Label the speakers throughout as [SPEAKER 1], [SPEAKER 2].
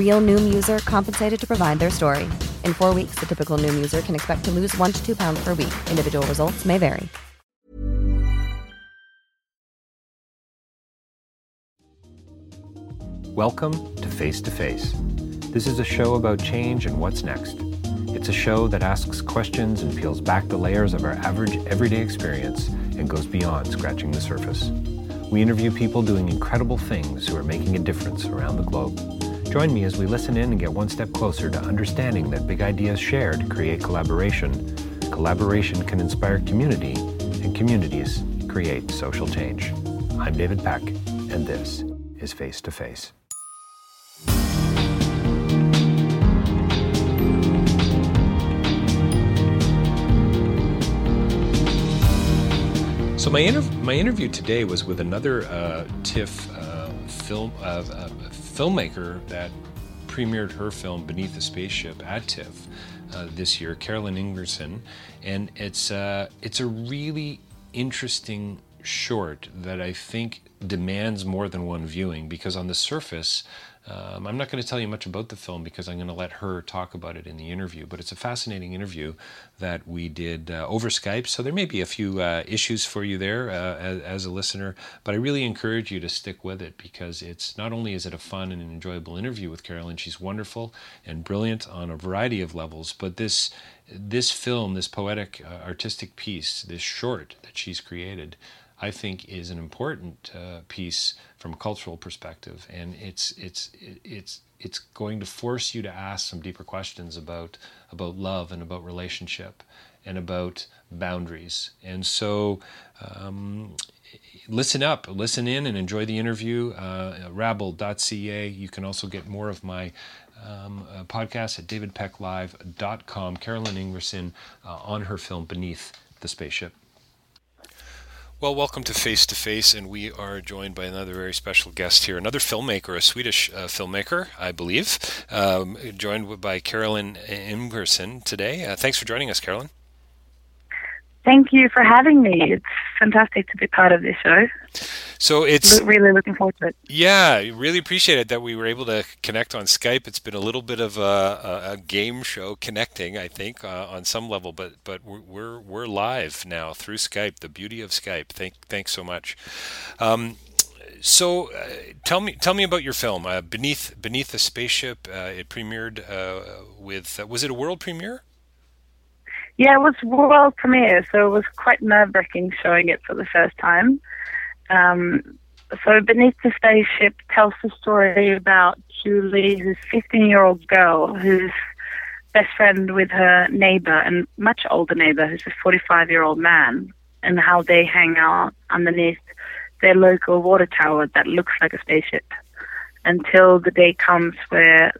[SPEAKER 1] Real Noom user compensated to provide their story. In four weeks, the typical Noom user can expect to lose one to two pounds per week. Individual results may vary.
[SPEAKER 2] Welcome to Face to Face. This is a show about change and what's next. It's a show that asks questions and peels back the layers of our average everyday experience and goes beyond scratching the surface. We interview people doing incredible things who are making a difference around the globe. Join me as we listen in and get one step closer to understanding that big ideas shared create collaboration. Collaboration can inspire community, and communities create social change. I'm David Peck, and this is Face to Face. So my my interview today was with another uh, TIFF uh, film uh, uh, filmmaker that premiered her film Beneath the Spaceship at TIFF uh, this year, Carolyn Ingerson, and it's uh, it's a really interesting short that I think demands more than one viewing because on the surface um, I'm not going to tell you much about the film because I'm going to let her talk about it in the interview, but it's a fascinating interview that we did uh, over Skype. So there may be a few uh, issues for you there uh, as, as, a listener, but I really encourage you to stick with it because it's not only is it a fun and an enjoyable interview with Carolyn, she's wonderful and brilliant on a variety of levels, but this this film, this poetic uh, artistic piece, this short that she's created, I think is an important uh, piece from a cultural perspective, and it's it's it's it's going to force you to ask some deeper questions about about love and about relationship and about boundaries. And so, um, listen up, listen in, and enjoy the interview. Uh, rabble.ca. You can also get more of my um, uh, podcast at davidpecklive.com. Carolyn Ingerson uh, on her film Beneath the Spaceship. Well, welcome to Face to Face, and we are joined by another very special guest here, another filmmaker, a Swedish uh, filmmaker, I believe, um, joined by Carolyn Ingerson today. Uh, thanks for joining us, Carolyn.
[SPEAKER 3] Thank you for having me. It's fantastic to be part of this show.
[SPEAKER 2] So it's
[SPEAKER 3] really looking forward to it.
[SPEAKER 2] Yeah, really appreciate it that we were able to connect on Skype. It's been a little bit of a, a game show connecting, I think, uh, on some level, but but we're we're live now through Skype. The beauty of Skype. Thank thanks so much. Um, so uh, tell me tell me about your film uh, beneath beneath the spaceship uh, it premiered uh, with uh, was it a world premiere
[SPEAKER 3] yeah, it was world premiere, so it was quite nerve wracking showing it for the first time. Um, so Beneath the Spaceship tells the story about Julie, who's 15 year old girl who's best friend with her neighbor and much older neighbor who's a 45 year old man and how they hang out underneath their local water tower that looks like a spaceship until the day comes where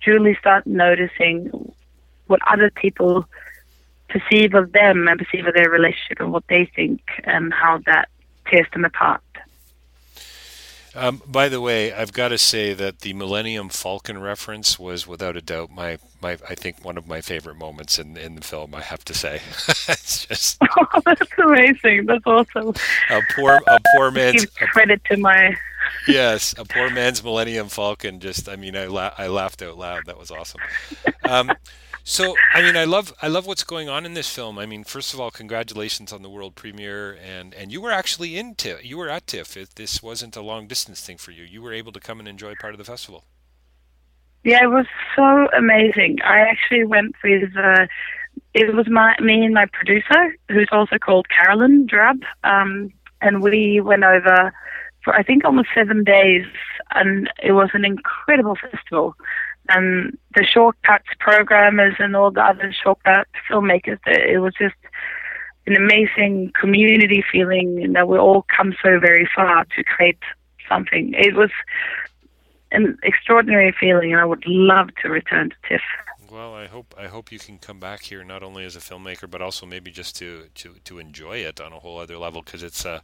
[SPEAKER 3] Julie starts noticing what other people perceive of them and perceive of their relationship and what they think and how that tears them apart.
[SPEAKER 2] Um, by the way, I've got to say that the Millennium Falcon reference was, without a doubt, my, my I think one of my favorite moments in, in the film. I have to say, it's just
[SPEAKER 3] oh, that's amazing. That's awesome.
[SPEAKER 2] A poor a poor man's
[SPEAKER 3] Give credit to my
[SPEAKER 2] yes, a poor man's Millennium Falcon. Just I mean, I la- I laughed out loud. That was awesome. Um, so, I mean, I love I love what's going on in this film. I mean, first of all, congratulations on the world premiere, and and you were actually in TIFF. You were at TIFF. It, this wasn't a long distance thing for you. You were able to come and enjoy part of the festival.
[SPEAKER 3] Yeah, it was so amazing. I actually went with uh, it was my me and my producer, who's also called Carolyn Drab, um, and we went over for I think almost seven days, and it was an incredible festival. And the shortcuts programmers and all the other shortcut filmmakers, it was just an amazing community feeling that we all come so very far to create something. It was an extraordinary feeling, and I would love to return to TIFF.
[SPEAKER 2] Well, I hope I hope you can come back here not only as a filmmaker but also maybe just to to, to enjoy it on a whole other level because it's a uh,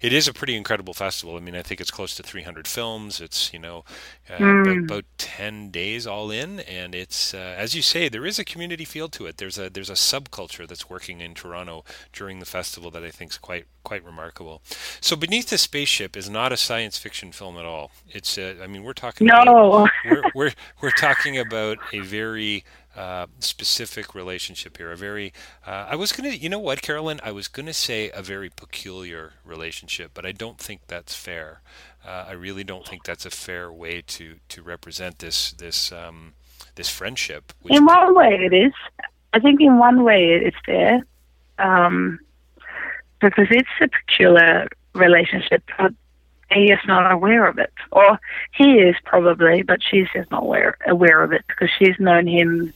[SPEAKER 2] it is a pretty incredible festival. I mean, I think it's close to 300 films. It's you know uh, mm. about, about, 10 days all in, and it's uh, as you say, there is a community feel to it. There's a there's a subculture that's working in Toronto during the festival that I think is quite quite remarkable. So, Beneath the Spaceship is not a science fiction film at all. It's uh, I mean, we're talking
[SPEAKER 3] no.
[SPEAKER 2] About, we're, we're we're talking about a very uh, specific relationship here. A very, uh, I was going to, you know what, Carolyn? I was going to say a very peculiar relationship, but I don't think that's fair. Uh, I really don't think that's a fair way to to represent this this um, this friendship.
[SPEAKER 3] in one way, it is. I think in one way it's fair. um, because it's a peculiar relationship, but he is not aware of it, or he is probably, but she's just not aware aware of it because she's known him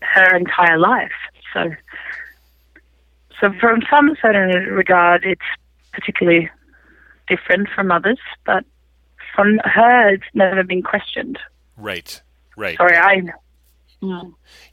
[SPEAKER 3] her entire life. So, so from some certain regard, it's particularly different from others, but from her, it's never been questioned.
[SPEAKER 2] Right. Right.
[SPEAKER 3] Sorry, I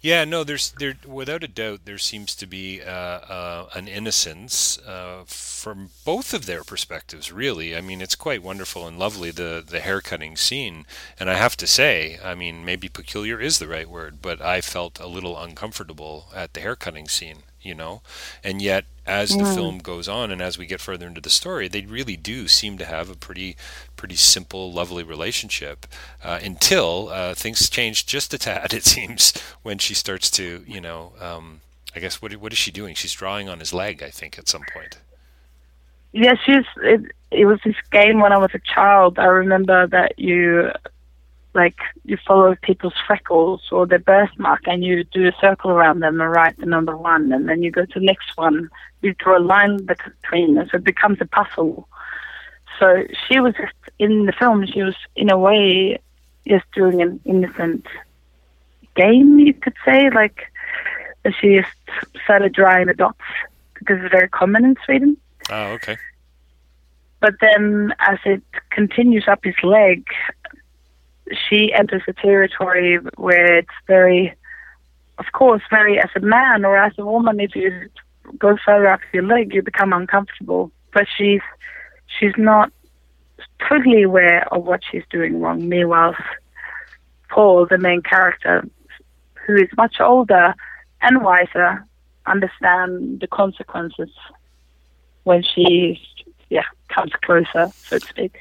[SPEAKER 2] Yeah, no, there's there without a doubt there seems to be uh, uh, an innocence uh, from both of their perspectives. Really, I mean, it's quite wonderful and lovely the the hair cutting scene, and I have to say, I mean, maybe peculiar is the right word, but I felt a little uncomfortable at the hair cutting scene you know? And yet as the mm. film goes on and as we get further into the story they really do seem to have a pretty pretty simple lovely relationship uh, until uh, things change just a tad it seems when she starts to you know um, i guess what, what is she doing? She's drawing on his leg i think at some point.
[SPEAKER 3] Yeah she's it, it was this game when i was a child. I remember that you like you follow people's freckles or their birthmark and you do a circle around them and write the number one and then you go to the next one you draw a line between them. So it becomes a puzzle. So she was just in the film she was in a way just doing an innocent game you could say. Like she just started drawing the dots because it's very common in sweden.
[SPEAKER 2] Oh okay.
[SPEAKER 3] But then as it continues up his leg she enters a territory where it's very, of course, very as a man or as a woman, if you go further up your leg, you become uncomfortable. But she's she's not totally aware of what she's doing wrong. Meanwhile, Paul, the main character, who is much older and wiser, understand the consequences when she, yeah, comes closer, so to speak.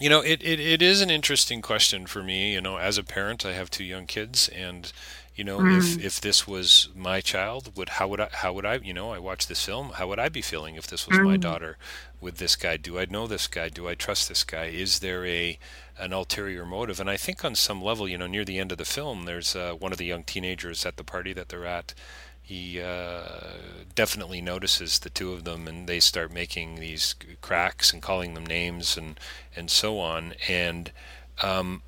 [SPEAKER 2] You know, it, it, it is an interesting question for me. You know, as a parent, I have two young kids, and you know, mm. if if this was my child, would how would I how would I you know I watch this film? How would I be feeling if this was mm. my daughter with this guy? Do I know this guy? Do I trust this guy? Is there a an ulterior motive? And I think on some level, you know, near the end of the film, there's uh, one of the young teenagers at the party that they're at he uh, definitely notices the two of them, and they start making these cracks and calling them names and and so on. And um,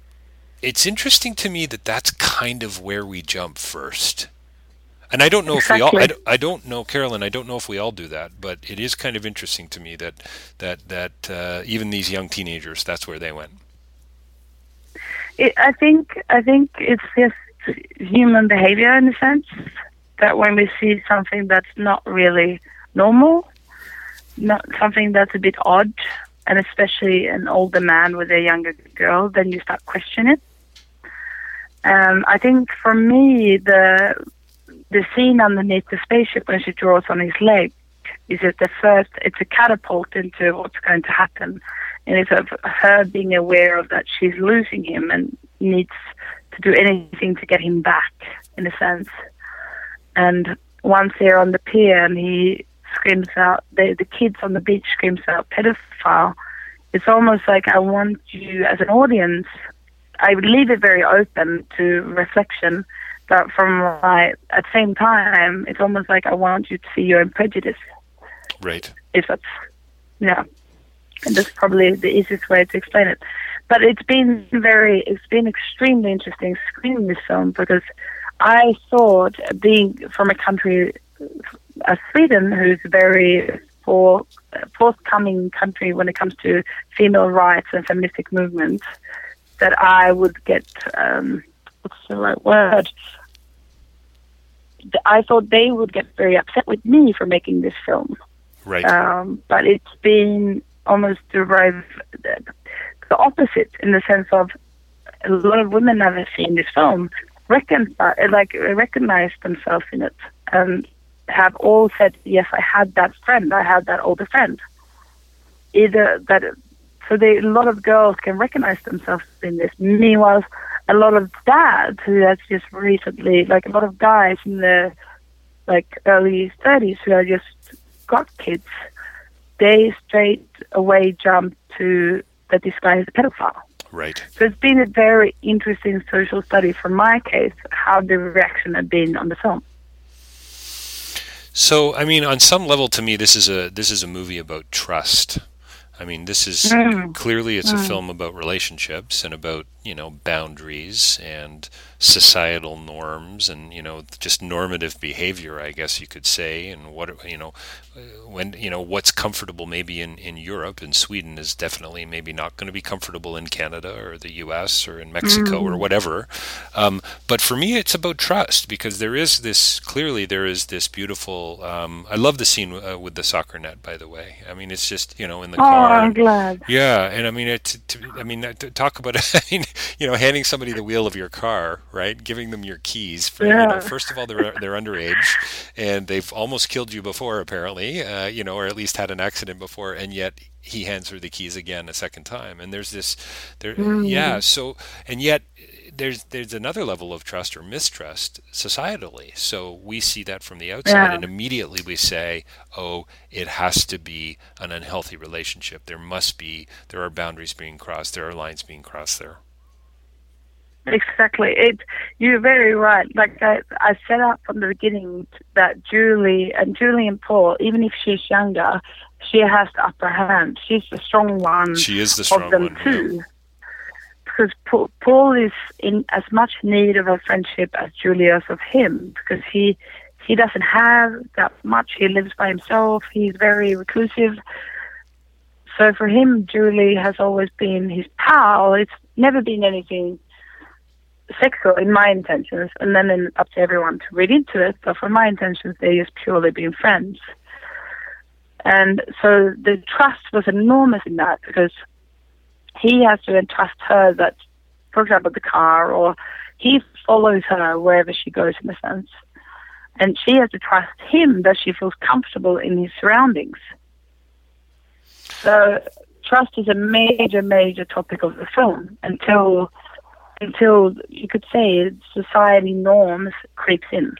[SPEAKER 2] it's interesting to me that that's kind of where we jump first. And I don't know exactly. if we all. I don't, I don't, know, Carolyn. I don't know if we all do that, but it is kind of interesting to me that that that uh, even these young teenagers, that's where they went.
[SPEAKER 3] It, I think I think it's just human behavior in a sense that when we see something that's not really normal, not something that's a bit odd, and especially an older man with a younger girl, then you start questioning. Um, I think for me, the the scene underneath the spaceship when she draws on his leg is the first. It's a catapult into what's going to happen, and it's of her being aware of that she's losing him and needs to do anything to get him back, in a sense. And once they're on the pier and he screams out, the, the kids on the beach screams out pedophile, it's almost like I want you as an audience, I would leave it very open to reflection but from my at the same time, it's almost like I want you to see your own prejudice.
[SPEAKER 2] Right.
[SPEAKER 3] If that's yeah, and that's probably the easiest way to explain it. But it's been very, it's been extremely interesting screening this film because I thought being from a country as Sweden, who's very for forthcoming country when it comes to female rights and feministic movements, that I would get um, what's the right word? I thought they would get very upset with me for making this film.
[SPEAKER 2] Right.
[SPEAKER 3] Um, but it's been almost the, the opposite in the sense of a lot of women have seen this film reckon, uh, like recognize themselves in it and have all said, "Yes, I had that friend. I had that older friend." Either that, so they, a lot of girls can recognize themselves in this. Meanwhile, a lot of dads who have just recently, like a lot of guys in the like early 30s who have just got kids, they straight away jump to that this guy is a pedophile.
[SPEAKER 2] Right.
[SPEAKER 3] So it's been a very interesting social study for my case, how the reaction had been on the film.
[SPEAKER 2] So, I mean, on some level, to me, this is a this is a movie about trust. I mean, this is mm. clearly it's mm. a film about relationships and about you know boundaries and societal norms and you know just normative behavior i guess you could say and what you know when you know what's comfortable maybe in in europe and sweden is definitely maybe not going to be comfortable in canada or the us or in mexico mm. or whatever. Um, but for me it's about trust because there is this clearly there is this beautiful um, i love the scene uh, with the soccer net by the way. I mean it's just you know in the
[SPEAKER 3] oh,
[SPEAKER 2] car
[SPEAKER 3] i'm glad.
[SPEAKER 2] Yeah and i mean it to, i mean talk about i mean you know, handing somebody the wheel of your car, right? Giving them your keys. For, yeah. You know, first of all, they're they're underage, and they've almost killed you before, apparently. Uh, you know, or at least had an accident before, and yet he hands her the keys again a second time. And there's this, there, mm. yeah. So, and yet there's there's another level of trust or mistrust societally. So we see that from the outside, yeah. and immediately we say, "Oh, it has to be an unhealthy relationship. There must be there are boundaries being crossed. There are lines being crossed there."
[SPEAKER 3] Exactly. It. You're very right. Like I, I set up from the beginning that Julie and Julie and Paul, even if she's younger, she has the upper hand. She's the strong one.
[SPEAKER 2] She is the strong
[SPEAKER 3] of them
[SPEAKER 2] one,
[SPEAKER 3] too.
[SPEAKER 2] Yeah.
[SPEAKER 3] Because Paul, Paul is in as much need of a friendship as Julie is of him, because he he doesn't have that much. He lives by himself. He's very reclusive. So for him, Julie has always been his pal. It's never been anything sexual in my intentions, and then in, up to everyone to read into it. But for my intentions, they just purely being friends. And so the trust was enormous in that because he has to entrust her that, for example, the car, or he follows her wherever she goes in a sense. And she has to trust him that she feels comfortable in his surroundings. So trust is a major, major topic of the film until until you could say society norms creeps in.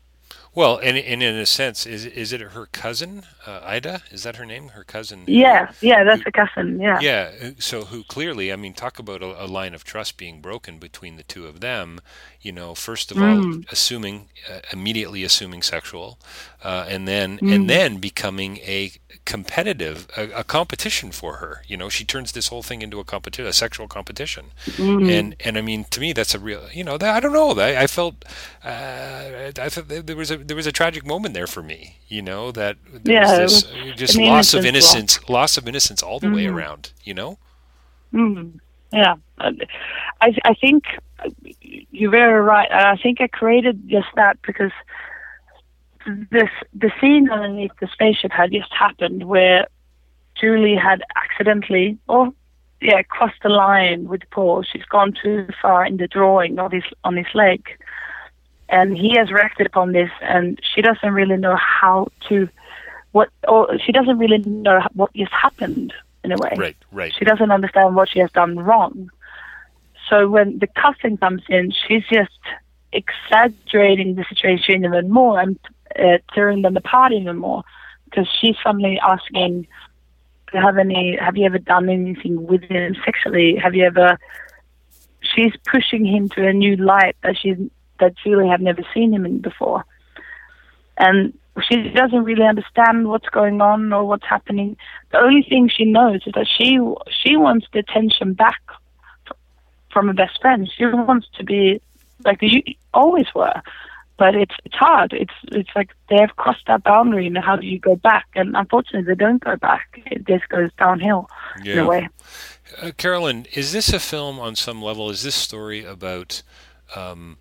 [SPEAKER 2] Well, and, and in a sense, is is it her cousin uh, Ida? Is that her name? Her cousin?
[SPEAKER 3] Yeah, yeah, that's who, a cousin. Yeah.
[SPEAKER 2] Yeah. Uh, so who clearly, I mean, talk about a, a, line of trust being broken between the two of them. You know, first of mm. all, assuming uh, immediately assuming sexual, uh, and then mm. and then becoming a competitive a, a, competition for her you know she turns this whole thing into a competition a sexual competition mm-hmm. and and i mean to me that's a real you know that, i don't know i, I felt uh, i thought there was a there was a tragic moment there for me you know that there yeah, was this was just loss of innocence loss. loss of innocence all the mm-hmm. way around you know
[SPEAKER 3] mm-hmm. yeah i i think you're very right i think i created just that because this the scene underneath the spaceship had just happened where Julie had accidentally or yeah crossed the line with Paul. She's gone too far in the drawing of his on his leg, and he has reacted upon this, and she doesn't really know how to what or she doesn't really know what has happened in a way.
[SPEAKER 2] Right, right.
[SPEAKER 3] She doesn't understand what she has done wrong. So when the cousin comes in, she's just exaggerating the situation even more and uh, tearing them apart even more because she's suddenly asking, "Have any? Have you ever done anything with him sexually? Have you ever?" She's pushing him to a new light that she's that Julie had never seen him in before, and she doesn't really understand what's going on or what's happening. The only thing she knows is that she she wants the attention back from her best friend. She wants to be like you always were, but it's it's hard. It's it's like they have crossed that boundary, and how do you go back? And unfortunately, they don't go back. It just goes downhill yeah. in a way.
[SPEAKER 2] Uh, Carolyn, is this a film on some level? Is this story about? Um,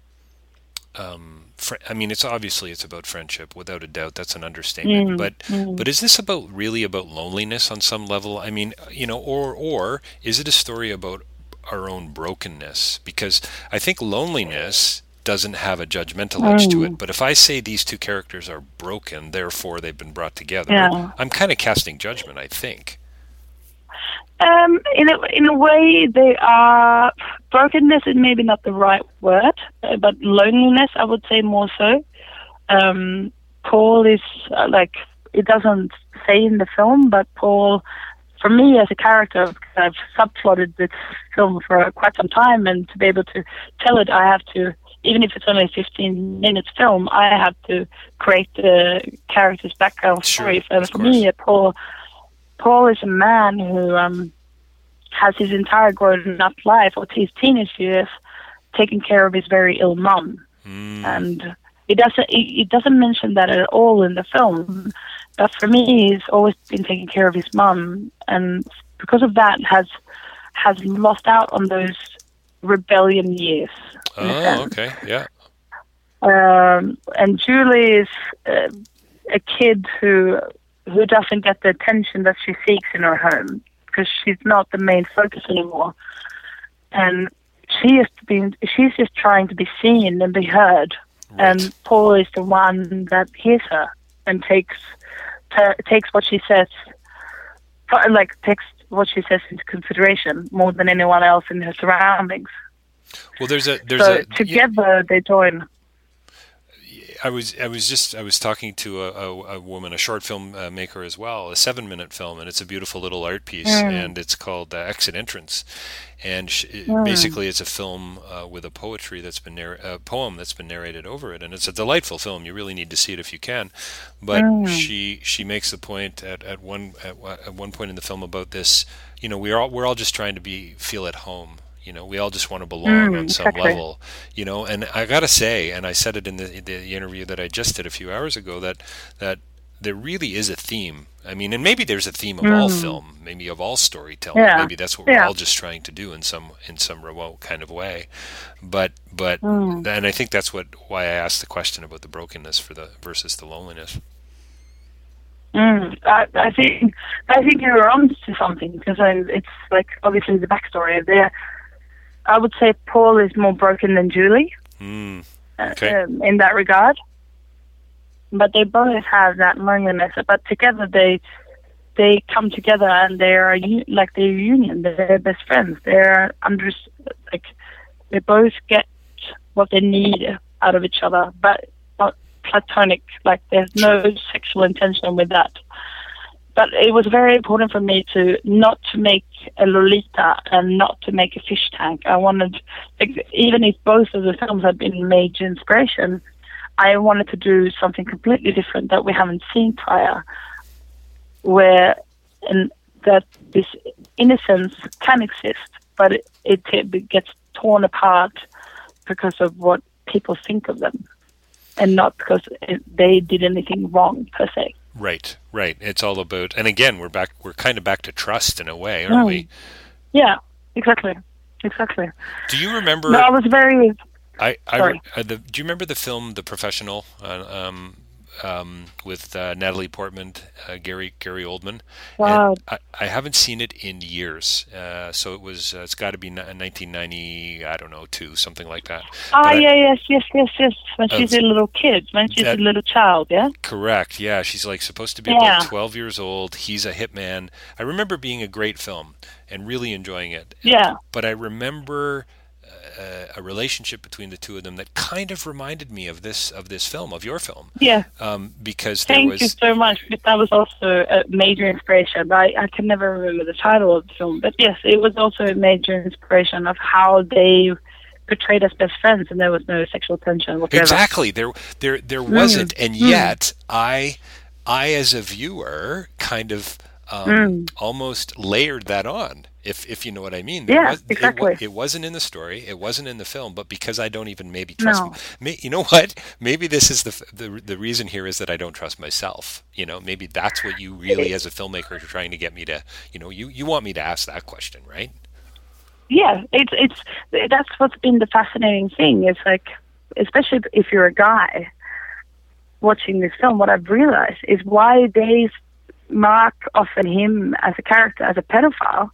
[SPEAKER 2] um, fr- I mean, it's obviously it's about friendship, without a doubt. That's an understatement. Mm, but mm. but is this about really about loneliness on some level? I mean, you know, or or is it a story about our own brokenness? Because I think loneliness doesn't have a judgmental edge to it. Mm. But if I say these two characters are broken, therefore they've been brought together, yeah. I'm kind of casting judgment. I think.
[SPEAKER 3] Um, in a in a way, they are brokenness is maybe not the right word, but loneliness I would say more so. Um, Paul is uh, like it doesn't say in the film, but Paul, for me as a character, I've subplotted this film for quite some time, and to be able to tell it, I have to even if it's only a 15 minutes film, I have to create the character's background
[SPEAKER 2] sure,
[SPEAKER 3] story. So for me, Paul Paul is a man who um, has his entire grown up life, or his teenage years, taking care of his very ill mom, mm. and it doesn't it, it doesn't mention that at all in the film. But for me, he's always been taking care of his mom, and because of that, has has lost out on those rebellion years.
[SPEAKER 2] Oh, okay, yeah.
[SPEAKER 3] Um, and Julie is uh, a kid who who doesn't get the attention that she seeks in her home because she's not the main focus anymore. And she is being, she's just trying to be seen and be heard. Right. And Paul is the one that hears her and takes t- takes what she says, like takes what she says into consideration more than anyone else in her surroundings.
[SPEAKER 2] Well, there's a there's
[SPEAKER 3] so
[SPEAKER 2] a
[SPEAKER 3] together they join.
[SPEAKER 2] I was I was just I was talking to a, a, a woman, a short film uh, maker as well, a seven minute film, and it's a beautiful little art piece, mm. and it's called uh, Exit Entrance, and sh- mm. basically it's a film uh, with a poetry that's been narr- a poem that's been narrated over it, and it's a delightful film. You really need to see it if you can. But mm. she she makes the point at, at one at, at one point in the film about this. You know, we're all we're all just trying to be feel at home you know, we all just want to belong mm, on some exactly. level. You know, and I gotta say, and I said it in the, the interview that I just did a few hours ago that that there really is a theme. I mean, and maybe there's a theme of mm. all film, maybe of all storytelling. Yeah. Maybe that's what we're all just trying to do in some in some remote kind of way. But but mm. and I think that's what why I asked the question about the brokenness for the versus the loneliness.
[SPEAKER 3] Mm, I, I think I think you're on to something because it's like obviously the backstory there I would say Paul is more broken than Julie
[SPEAKER 2] mm, okay.
[SPEAKER 3] um, in that regard. But they both have that loneliness. But together they they come together and they are like they're union. They're best friends. They're under like they both get what they need out of each other, but not platonic. Like there's no sexual intention with that but it was very important for me to not to make a Lolita and not to make a fish tank. I wanted, even if both of the films had been major inspiration, I wanted to do something completely different that we haven't seen prior, where and that this innocence can exist, but it, it, it gets torn apart because of what people think of them, and not because they did anything wrong per se.
[SPEAKER 2] Right, right. It's all about, and again, we're back. We're kind of back to trust in a way, aren't mm. we?
[SPEAKER 3] Yeah, exactly, exactly.
[SPEAKER 2] Do you remember?
[SPEAKER 3] No, I was very.
[SPEAKER 2] I, I Sorry. Uh, the, do you remember the film The Professional? Uh, um, um, with uh, Natalie Portman, uh, Gary Gary Oldman.
[SPEAKER 3] Wow.
[SPEAKER 2] I, I, haven't seen it in years, uh, so it was uh, it's got to be 1990, I don't know, two something like that.
[SPEAKER 3] Ah, yeah, I, yes, yes, yes, yes. When she's a little kid, when she's that, a little child, yeah.
[SPEAKER 2] Correct. Yeah, she's like supposed to be yeah. about 12 years old. He's a hitman. I remember being a great film and really enjoying it.
[SPEAKER 3] Yeah.
[SPEAKER 2] But I remember a, relationship between the two of them that kind of reminded me of this of this film of your film.
[SPEAKER 3] Yeah.
[SPEAKER 2] Um, because
[SPEAKER 3] thank
[SPEAKER 2] was...
[SPEAKER 3] you so much. That was also a major inspiration. I I can never remember the title of the film, but yes, it was also a major inspiration of how they portrayed as best friends, and there was no sexual tension whatever.
[SPEAKER 2] Exactly. There, there, there
[SPEAKER 3] Mm.
[SPEAKER 2] wasn't, and yet I, I as a viewer, kind of um,
[SPEAKER 3] Mm.
[SPEAKER 2] almost layered that on. If, if you know what I mean. There
[SPEAKER 3] Yeah,
[SPEAKER 2] was, it
[SPEAKER 3] exactly.
[SPEAKER 2] It, wasn't in the story. It wasn't in the film. But because I don't even maybe trust.
[SPEAKER 3] No.
[SPEAKER 2] May, you know what? Maybe this is the, the the reason here is that I don't trust myself. You know, maybe that's what you really, as a filmmaker, are trying to get me to. You know, you you want me to ask that question, right?
[SPEAKER 3] yeah, it's it's that's what's been the fascinating thing. It's like, especially if you're a guy watching this film, what I've realized is why they mark often him as a character as a pedophile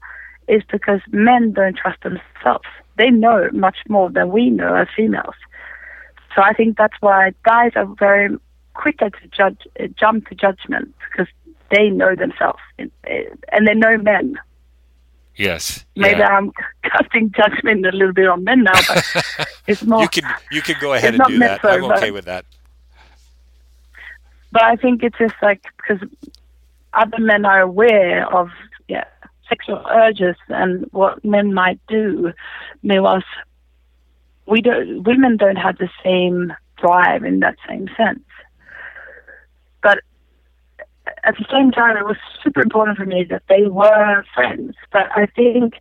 [SPEAKER 3] is because men don't trust themselves. They know much more than we know as females. So I think that's why guys are very quicker to judge, uh, jump to judgment because they know themselves and and they know men.
[SPEAKER 2] Yes.
[SPEAKER 3] Maybe
[SPEAKER 2] yeah.
[SPEAKER 3] I'm casting judgment a little bit on men now, but it's more.
[SPEAKER 2] You can you can go ahead and do that. I'm okay
[SPEAKER 3] but-
[SPEAKER 2] with that.
[SPEAKER 3] But I think it's just like because other men are aware of yeah sexual urges and what men might do. Meanwhile, we don't. Women don't have the same drive in that same sense. But at the same time, it was super important for me that they were friends. But I think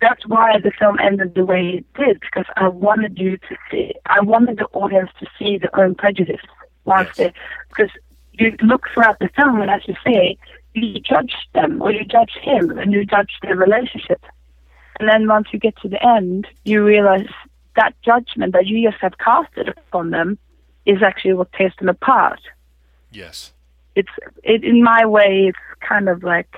[SPEAKER 3] that's why the film ended the way it did because I wanted you to see. I wanted the audience to see their own prejudice
[SPEAKER 2] Yes.
[SPEAKER 3] they because you look throughout the film and as you say, you judge them or you judge him and you judge their relationship. And then once you get to the end, you realize that judgment that you just have casted upon them is actually what tears them apart.
[SPEAKER 2] Yes.
[SPEAKER 3] It's it in my way it's kind of like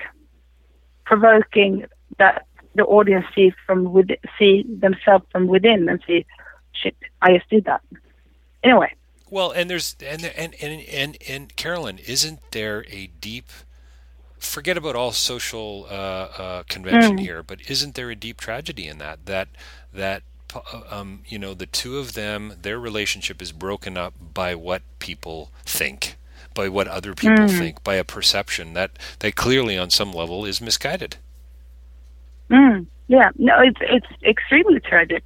[SPEAKER 3] provoking that the audience see from within, see themselves from within and see shit, I just did that. Anyway.
[SPEAKER 2] Well, and there's and and and and, and Carolyn, isn't there a deep? Forget about all social uh, uh, convention here, but isn't there a deep tragedy in that? That that um, you know the two of them, their relationship is broken up by what people think, by what other people think, by a perception that that clearly on some level is misguided.
[SPEAKER 3] Mm, yeah, no, it's it's extremely tragic.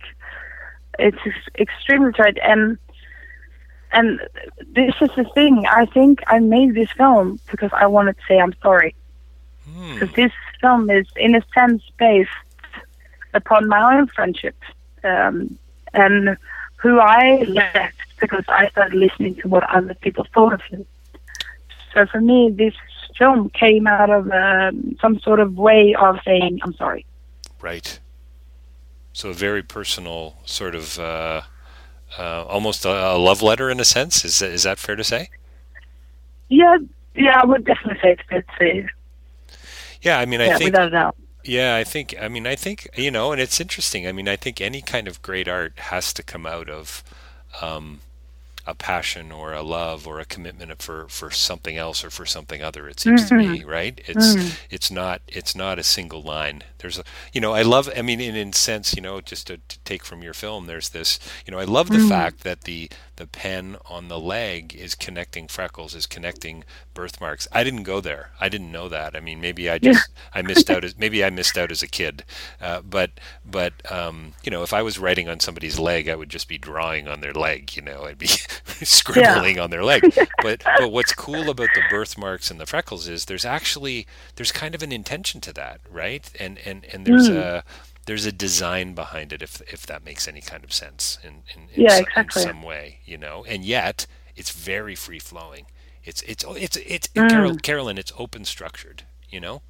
[SPEAKER 3] It's extremely tragic, and and this is the thing. I think I made this film because I wanted to say I'm sorry.
[SPEAKER 2] Hmm.
[SPEAKER 3] Because this film is, in a sense, based upon my own friendship um, and who I left because I started listening to what other people thought of him. So for me, this film came out of um, some sort of way of saying I'm sorry.
[SPEAKER 2] Right. So a very personal sort of uh, uh, almost a, a love letter in a sense. Is that, is that fair to say?
[SPEAKER 3] Yeah, yeah, I would definitely say it's fair to say.
[SPEAKER 2] Yeah, I mean, I
[SPEAKER 3] Yeah,
[SPEAKER 2] think
[SPEAKER 3] without a doubt.
[SPEAKER 2] Yeah, I think. I mean, I think you know, and it's interesting. I mean, I think any kind of great art has to come out of um, a passion or a love or a commitment for for something else or for something other. It seems to me, right? It's it's not it's not a single line. There's a you know, I love. I mean, in in sense, you know, just to, to take from your film, there's this. You know, I love the fact that the the pen on the leg is connecting freckles, is connecting birthmarks. I didn't go there. I didn't know that. I mean, maybe I just I missed out as maybe I missed out as a kid. Uh, but but um, you know, if I was writing on somebody's leg, I would just be drawing on their leg. You know, I'd be scribbling on their leg. But but what's cool about the birthmarks and the freckles is there's actually there's kind of an intention to that, right? And and and there's a there's a design behind it if if that makes any kind of sense in in, in,
[SPEAKER 3] Yeah,
[SPEAKER 2] some,
[SPEAKER 3] exactly.
[SPEAKER 2] in some way, you know. And yet it's very free flowing. It's it's it's it's Carol, Carolyn. It's open structured. You know.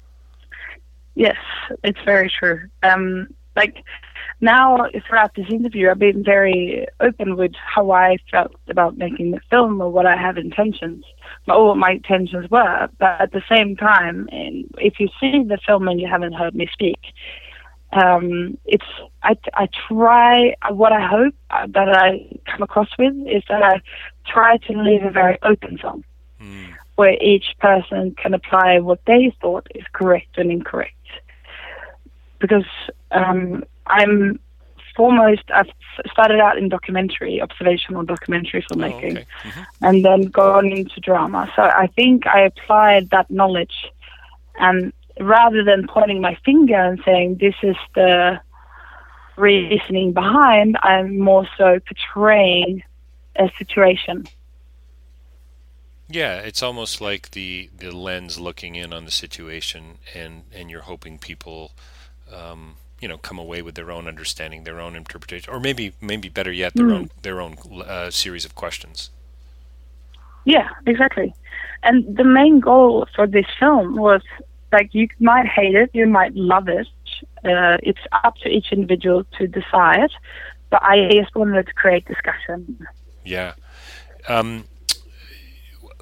[SPEAKER 3] Yes, it's very true. Um, like now, throughout this interview, I've been very open with how I felt about making the film or what I have intentions, or what my intentions were. But at the same time, and if you see the film and you haven't heard me speak, um, it's I, I try what I hope uh, that I come across with is that I try to leave a very open film where each person can apply what they thought is correct and incorrect. Because um, I'm foremost, I've started out in documentary, observational documentary
[SPEAKER 2] Oh,
[SPEAKER 3] filmmaking,
[SPEAKER 2] okay. Mhm.
[SPEAKER 3] and then gone into drama. So I think I applied that knowledge, and rather than pointing my finger and saying this is the reasoning behind. I'm more so portraying a situation.
[SPEAKER 2] Yeah, it's almost like the the lens looking in on the situation, and and you're hoping people, um, you know, come away with their own understanding, their own interpretation, or maybe maybe better yet, their mm. own their own uh, series of questions.
[SPEAKER 3] Yeah, exactly. And the main goal for this film was like you might hate it, you might love it. Uh, it's up to each individual to decide. But I just wanted to create discussion.
[SPEAKER 2] Yeah. Um,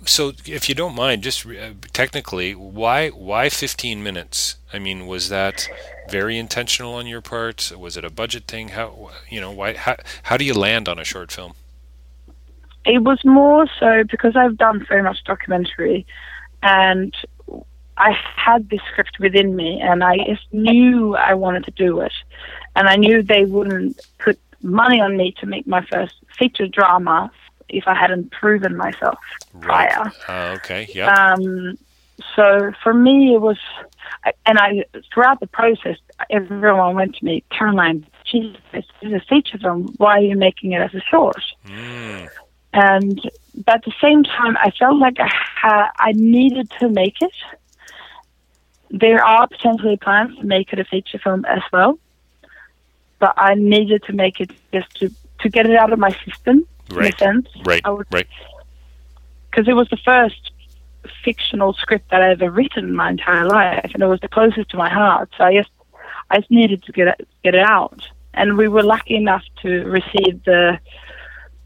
[SPEAKER 2] so, if you don't mind, just uh, technically, why why 15 minutes? I mean, was that very intentional on your part? Was it a budget thing? How you know why? How, how do you land on a short film?
[SPEAKER 3] It was more so because I've done so much documentary, and I had this script within me, and I just knew I wanted to do it, and I knew they wouldn't put money on me to make my first feature drama if I hadn't proven myself right. prior.
[SPEAKER 2] Uh, okay. Yeah.
[SPEAKER 3] Um, so for me, it was, and I throughout the process, everyone went to me, Caroline, Jesus, this is a feature film. Why are you making it as a short? Mm. And but at the same time, I felt like I ha- I needed to make it. There are potentially plans to make it a feature film as well, but I needed to make it just to to get it out of my system
[SPEAKER 2] right.
[SPEAKER 3] sense.
[SPEAKER 2] Right. Would, right.
[SPEAKER 3] Because it was the first fictional script that I ever written in my entire life, and it was the closest to my heart. So I just, I just needed to get it, get it out. And we were lucky enough to receive the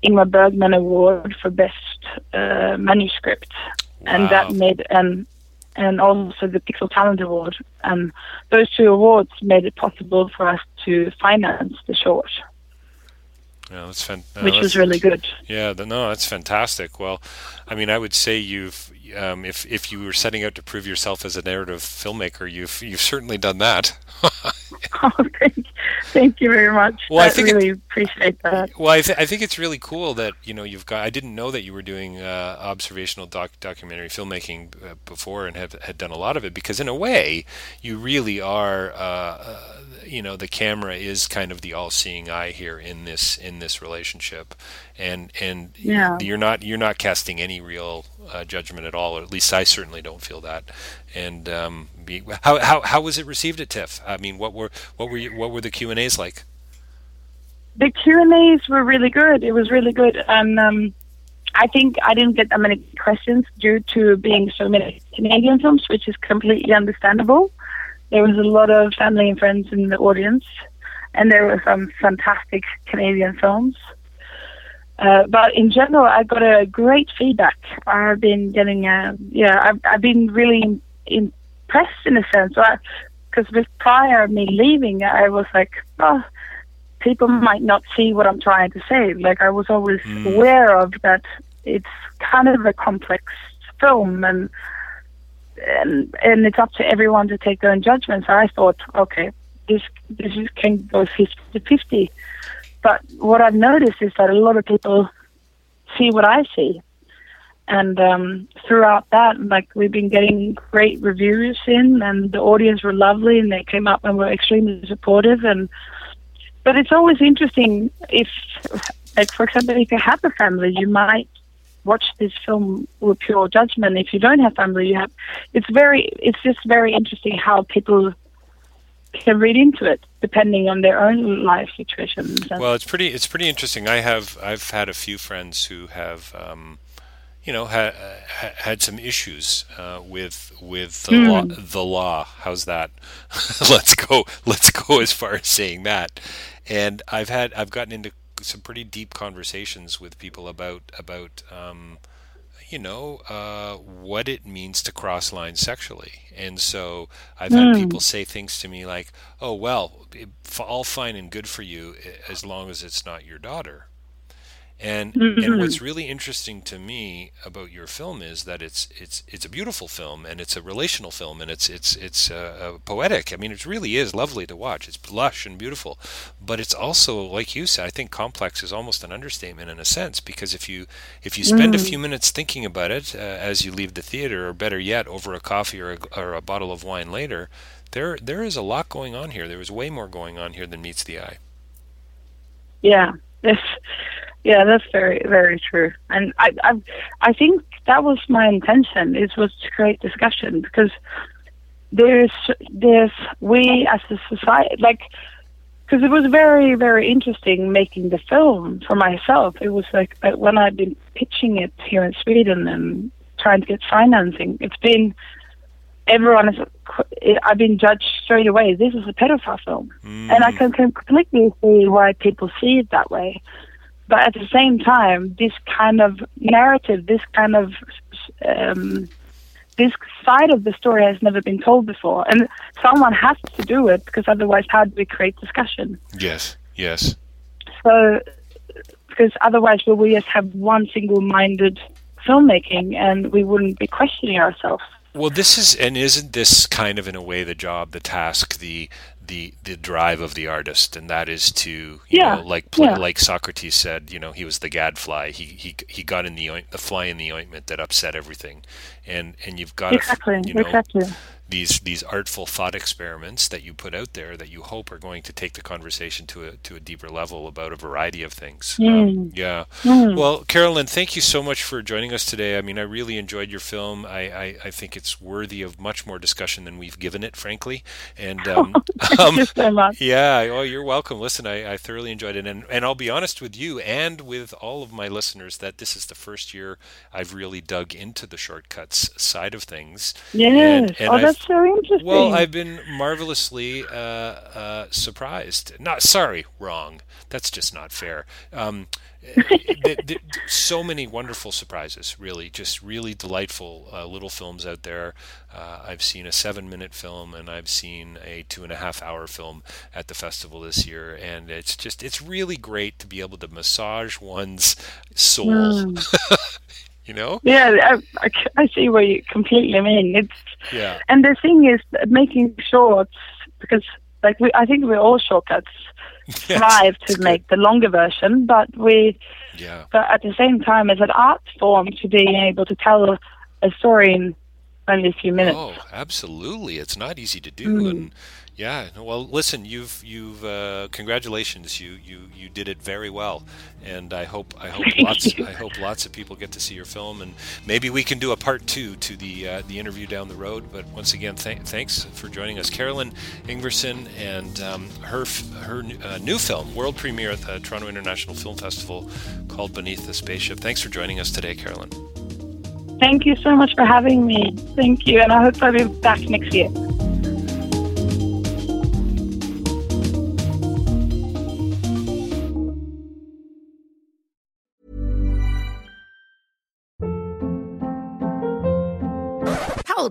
[SPEAKER 3] Ingmar Bergman Award for Best uh, Manuscript, wow. and that made and and also the Pixel Talent Award. And those two awards made it possible for us to finance the short.
[SPEAKER 2] Yeah, that's fan- uh,
[SPEAKER 3] which that's, was really good.
[SPEAKER 2] Yeah, no, that's fantastic. Well, I mean, I would say you've, um, if if you were setting out to prove yourself as a narrative filmmaker, you've you've certainly done that.
[SPEAKER 3] oh, thank, thank you very much. Well, I, I think really it, appreciate that.
[SPEAKER 2] Well, I, th- I think it's really cool that you know you've got. I didn't know that you were doing uh, observational doc- documentary filmmaking uh, before and have had done a lot of it because in a way you really are. Uh, uh you know the camera is kind of the all-seeing eye here in this in this relationship and and
[SPEAKER 3] yeah.
[SPEAKER 2] you're not you're not casting any real uh, judgment at all or at least I certainly don't feel that. And um, be, how, how how was it received at TIFF I mean what were what were you, what were the Q and A's like?
[SPEAKER 3] The Q and A's were really good. It was really good. And um, I think I didn't get that many questions due to being so many Canadian films which is completely understandable. There was a lot of family and friends in the audience, and there were some fantastic Canadian films. Uh, but in general, I got a great feedback. I've been getting, uh, yeah, I've, I've been really impressed in a sense. Because with prior me leaving, I was like, oh, people might not see what I'm trying to say. Like I was always mm. aware of that it's kind of a complex film and and and it's up to everyone to take their own judgment. So I thought, okay, this this can go 50-50. But what I've noticed is that a lot of people see what I see, and um, throughout that, like we've been getting great reviews in, and the audience were lovely, and they came up and were extremely supportive. And but it's always interesting if, like for example, if you have a family, you might watch this film with pure judgment. If you don't have family, you have. It's very. It's just very interesting how people can read into it depending on their own life situations.
[SPEAKER 2] Well, it's pretty. It's pretty interesting. I have. I've had a few friends who have. Um, you know, ha, ha, had some issues uh, with with the mm. law. The law. How's that? let's go. Let's go as far as saying that. And I've had. I've gotten into some pretty deep conversations with people about about um, you know uh, what it means to cross lines sexually. And so I've had mm. people say things to me like, "Oh well, all fine and good for you as long as it's not your daughter." And mm-hmm. and what's really interesting to me about your film is that it's it's it's a beautiful film and it's a relational film and it's it's it's uh, uh, poetic. I mean, it really is lovely to watch. It's lush and beautiful, but it's also like you said. I think complex is almost an understatement in a sense because if you if you spend a few minutes thinking about it uh, as you leave the theater, or better yet, over a coffee or a, or a bottle of wine later, there there is a lot going on here. There is way more going on here than meets the eye.
[SPEAKER 3] Yeah. Yes. Yeah, that's very very true. And I I I think that was my intention. It was to create discussion because there's there's we as a society like because it was very very interesting making the film for myself. It was like uh, when I've been pitching it here in Sweden and trying to get financing. It's been everyone is. I've been judged straight away. This is a pedophile film, mm. and I can, can completely see why people see it that way. But at the same time, this kind of narrative, this kind of um, this side of the story has never been told before, and someone has to do it because otherwise, how do we create discussion?
[SPEAKER 2] Yes, yes.
[SPEAKER 3] So, because otherwise, will we just have one single-minded filmmaking, and we wouldn't be questioning ourselves.
[SPEAKER 2] Well, this is, and isn't this kind of in a way the job, the task, the the the drive of the artist, and that is to you
[SPEAKER 3] yeah.
[SPEAKER 2] know, like
[SPEAKER 3] yeah.
[SPEAKER 2] like Socrates said, you know, he was the gadfly. He he he got in the oint, the fly in the ointment that upset everything, and and you've got
[SPEAKER 3] exactly
[SPEAKER 2] to, you know,
[SPEAKER 3] exactly
[SPEAKER 2] these these artful thought experiments that you put out there that you hope are going to take the conversation to a to a deeper level about a variety of things.
[SPEAKER 3] Mm.
[SPEAKER 2] Um, yeah.
[SPEAKER 3] Mm.
[SPEAKER 2] Well, Carolyn, thank you so much for joining us today. I mean, I really enjoyed your film. I I, I think it's worthy of much more discussion than we've given it, frankly. And um,
[SPEAKER 3] thank um, you so much.
[SPEAKER 2] Yeah. Oh, you're welcome. Listen, I, I thoroughly enjoyed it, and and I'll be honest with you and with all of my listeners that this is the first year I've really dug into the Short Cuts side of things.
[SPEAKER 3] Yes. And, and oh, that's so interesting.
[SPEAKER 2] Well, I've been marvelously uh, uh, surprised. Not sorry, wrong. That's just not fair. Um, the, the, so many wonderful surprises, really, just really delightful uh, little films out there. Uh, I've seen a seven minute film and I've seen a two and a half hour film at the festival this year. And it's just, it's really great to be able to massage one's soul. Mm. you know?
[SPEAKER 3] Yeah, I, I see what you completely mean. It's
[SPEAKER 2] yeah.
[SPEAKER 3] And the thing is making shorts because like we, I think we're all shortcuts strive to make the longer version, but we,
[SPEAKER 2] yeah.
[SPEAKER 3] but at the same time, as an art form, to being able to tell a story in only a few minutes.
[SPEAKER 2] Oh, absolutely! It's not easy to do, mm. and yeah. Well, listen, you've you've uh, congratulations. You you you did it very well, and I hope I hope lots I hope lots of people get to see your film, and maybe we can do a part two to the uh, the interview down the road. But once again, th- thanks for joining us, Carolyn Ingvarsson, and um, her her uh, new film, world premiere at the Toronto International Film Festival, called Beneath the Spaceship. Thanks for joining us today, Carolyn.
[SPEAKER 3] Thank you so much for having me. Thank you, and I hope I'll be back next year.